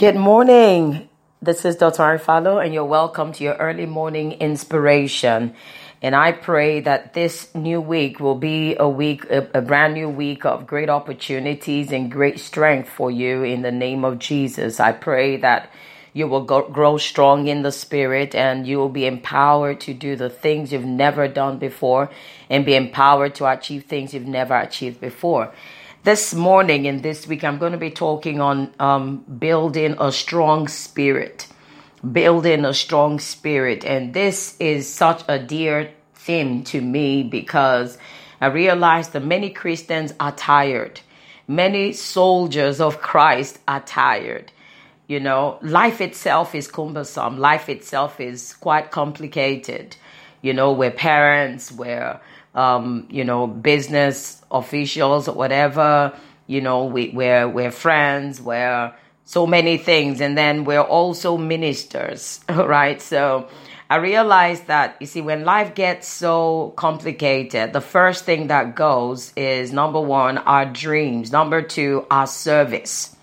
Good morning. This is Dr. Arifalo, and you're welcome to your early morning inspiration. And I pray that this new week will be a week, a, a, brand new week of great opportunities and great strength for you in the name of Jesus. I pray that you will go, grow strong in the spirit and you will be empowered to do the things you've never done before and be empowered to achieve things you've never achieved before. This morning and this week, I'm going to be talking on um, building a strong spirit. Building a strong spirit. And this is such a dear theme to me because I realize that many Christians are tired. Many soldiers of Christ are tired. You know, life itself is cumbersome. Life itself is quite complicated. You know, we're parents, we're um, you know, business officials or whatever. You know, we, we're, we're friends, we're so many things. And then we're also ministers, right? So I realized that, you see, when life gets so complicated, the first thing that goes is number one, our dreams. Number two, our service.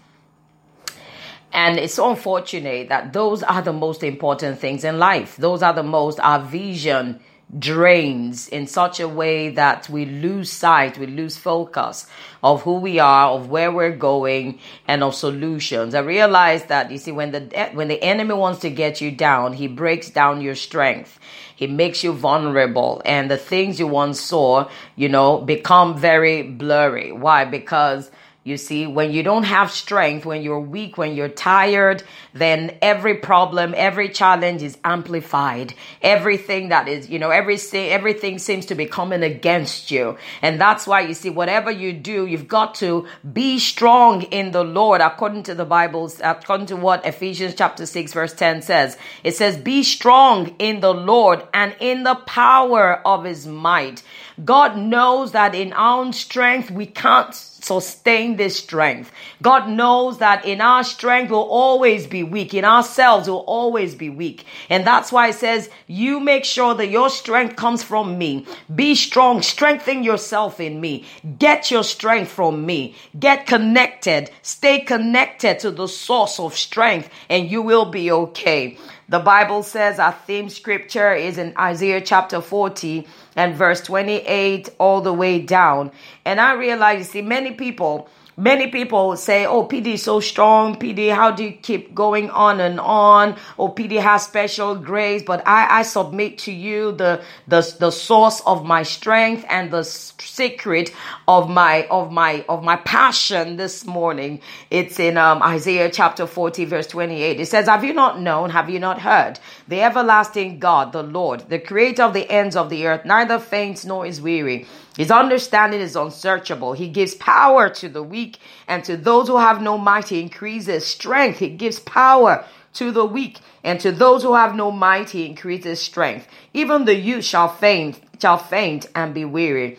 And it's so unfortunate that those are the most important things in life. Those are the most, our vision drains in such a way that we lose sight, we lose focus of who we are, of where we're going, and of solutions. I realize that you see when the when the enemy wants to get you down, he breaks down your strength. He makes you vulnerable, and the things you once saw, you know, become very blurry. Why? Because you see, when you don't have strength, when you're weak, when you're tired, then every problem, every challenge is amplified. Everything that is, you know, every everything seems to be coming against you. And that's why you see, whatever you do, you've got to be strong in the Lord, according to the Bible, according to what Ephesians chapter 6, verse 10 says. It says, Be strong in the Lord and in the power of his might. God knows that in our own strength, we can't sustain this strength. God knows that in our strength will always be weak. In ourselves will always be weak. And that's why it says, you make sure that your strength comes from me. Be strong. Strengthen yourself in me. Get your strength from me. Get connected. Stay connected to the source of strength and you will be okay. The Bible says our theme scripture is in Isaiah chapter 40 and verse 28 all the way down. And I realize, you see, many people Many people say, oh, PD is so strong. PD, how do you keep going on and on? Oh, PD has special grace, but I, I submit to you the, the, the source of my strength and the secret of my, of my, of my passion this morning. It's in, um, Isaiah chapter 40 verse 28. It says, have you not known? Have you not heard? The everlasting God, the Lord, the creator of the ends of the earth, neither faints nor is weary. His understanding is unsearchable. He gives power to the weak, and to those who have no might, he increases strength. He gives power to the weak, and to those who have no might, he increases strength. Even the youth shall faint, shall faint and be weary,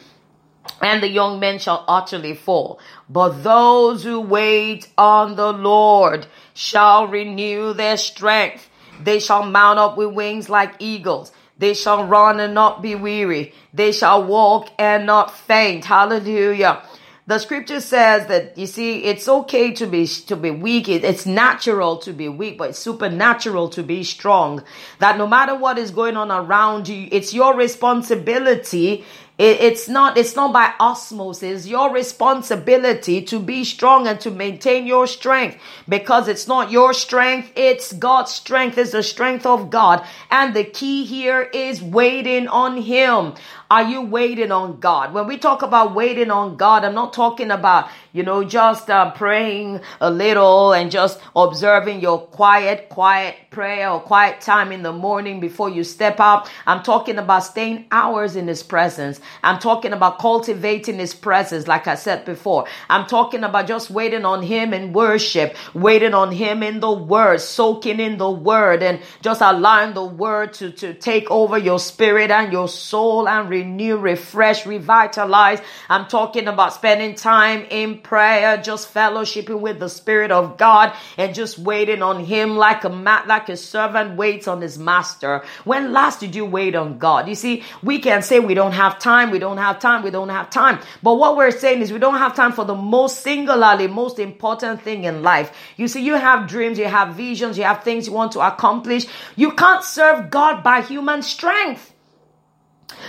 and the young men shall utterly fall. But those who wait on the Lord shall renew their strength. They shall mount up with wings like eagles. They shall run and not be weary. They shall walk and not faint. Hallelujah. The scripture says that you see, it's okay to be to be weak. It's natural to be weak, but it's supernatural to be strong. That no matter what is going on around you, it's your responsibility it, it's not, it's not by osmosis. Your responsibility to be strong and to maintain your strength because it's not your strength. It's God's strength. It's the strength of God. And the key here is waiting on Him. Are you waiting on God? When we talk about waiting on God, I'm not talking about, you know, just uh, praying a little and just observing your quiet, quiet prayer or quiet time in the morning before you step out. I'm talking about staying hours in His presence. I'm talking about cultivating His presence, like I said before. I'm talking about just waiting on Him in worship, waiting on Him in the Word, soaking in the Word, and just allowing the Word to, to take over your spirit and your soul and renew, refresh, revitalize. I'm talking about spending time in prayer, just fellowshipping with the Spirit of God and just waiting on Him like a mat, like a servant waits on his master. When last did you wait on God? You see, we can say we don't have time time, we don't have time, we don't have time. But what we're saying is we don't have time for the most singularly, most important thing in life. You see, you have dreams, you have visions, you have things you want to accomplish. You can't serve God by human strength.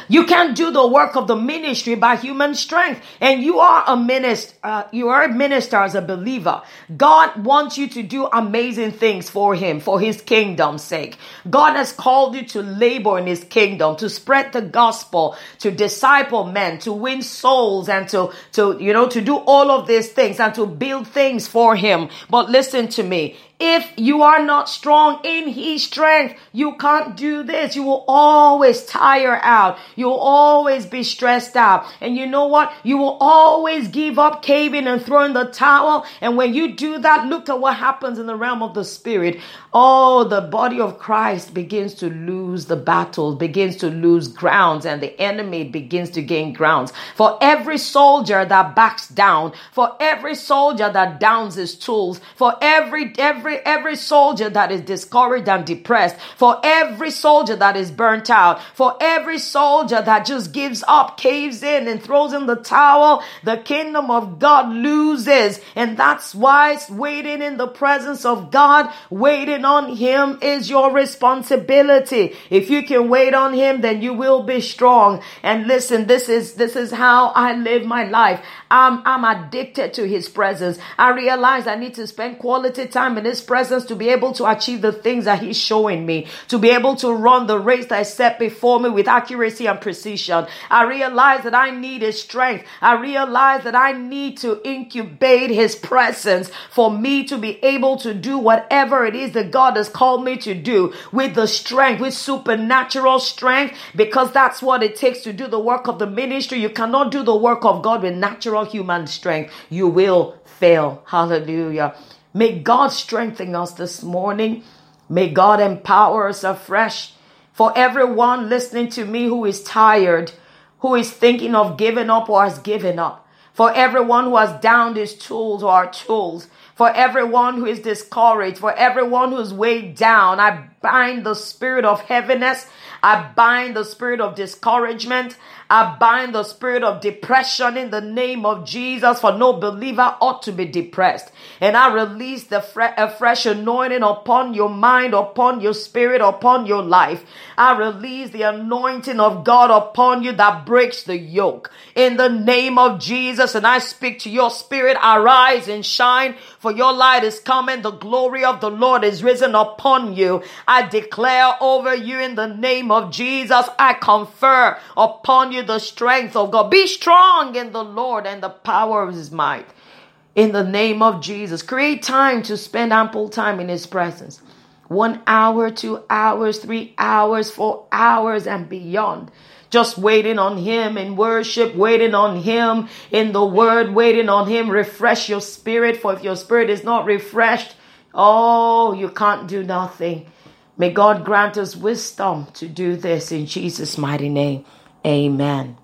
You can't do the work of the ministry by human strength. And you are a minister, uh, you are a minister as a believer. God wants you to do amazing things for him, for his kingdom's sake. God has called you to labor in his kingdom, to spread the gospel, to disciple men, to win souls and to, to, you know, to do all of these things and to build things for him. But listen to me. If you are not strong in his strength, you can't do this. You will always tire out. You'll always be stressed out. And you know what? You will always give up, caving and throwing the towel. And when you do that, look at what happens in the realm of the spirit. Oh, the body of Christ begins to lose the battle, begins to lose grounds, and the enemy begins to gain grounds. For every soldier that backs down, for every soldier that downs his tools, for every, every every every soldier that is discouraged and depressed, for every soldier that is burnt out, for every soldier that just gives up, caves in and throws in the towel, the kingdom of God loses. And that's why waiting in the presence of God, waiting on him is your responsibility. If you can wait on him, then you will be strong. And listen, this is this is how I live my life. I'm I'm addicted to his presence. I realize I need to spend quality time in his his presence to be able to achieve the things that He's showing me, to be able to run the race that is set before me with accuracy and precision. I realize that I need His strength. I realize that I need to incubate His presence for me to be able to do whatever it is that God has called me to do with the strength, with supernatural strength, because that's what it takes to do the work of the ministry. You cannot do the work of God with natural human strength. You will fail. Hallelujah. May God strengthen us this morning. May God empower us afresh. For everyone listening to me who is tired, who is thinking of giving up or has given up, for everyone who has downed his tools or our tools, for everyone who is discouraged, for everyone who's weighed down, I bind the spirit of heaviness. I bind the spirit of discouragement. I bind the spirit of depression in the name of Jesus, for no believer ought to be depressed. And I release the fre- a fresh anointing upon your mind, upon your spirit, upon your life. I release the anointing of God upon you that breaks the yoke in the name of Jesus. And I speak to your spirit, arise and shine, for your light is coming. The glory of the Lord is risen upon you. I declare over you in the name of Jesus. I confer upon you the strength of God. Be strong in the Lord and the power of his might. In the name of Jesus, create time to spend ample time in his presence. One hour, two hours, three hours, four hours, and beyond just waiting on Him in worship, waiting on Him in the Word, waiting on Him. Refresh your spirit, for if your spirit is not refreshed, oh, you can't do nothing. May God grant us wisdom to do this in Jesus' mighty name. Amen.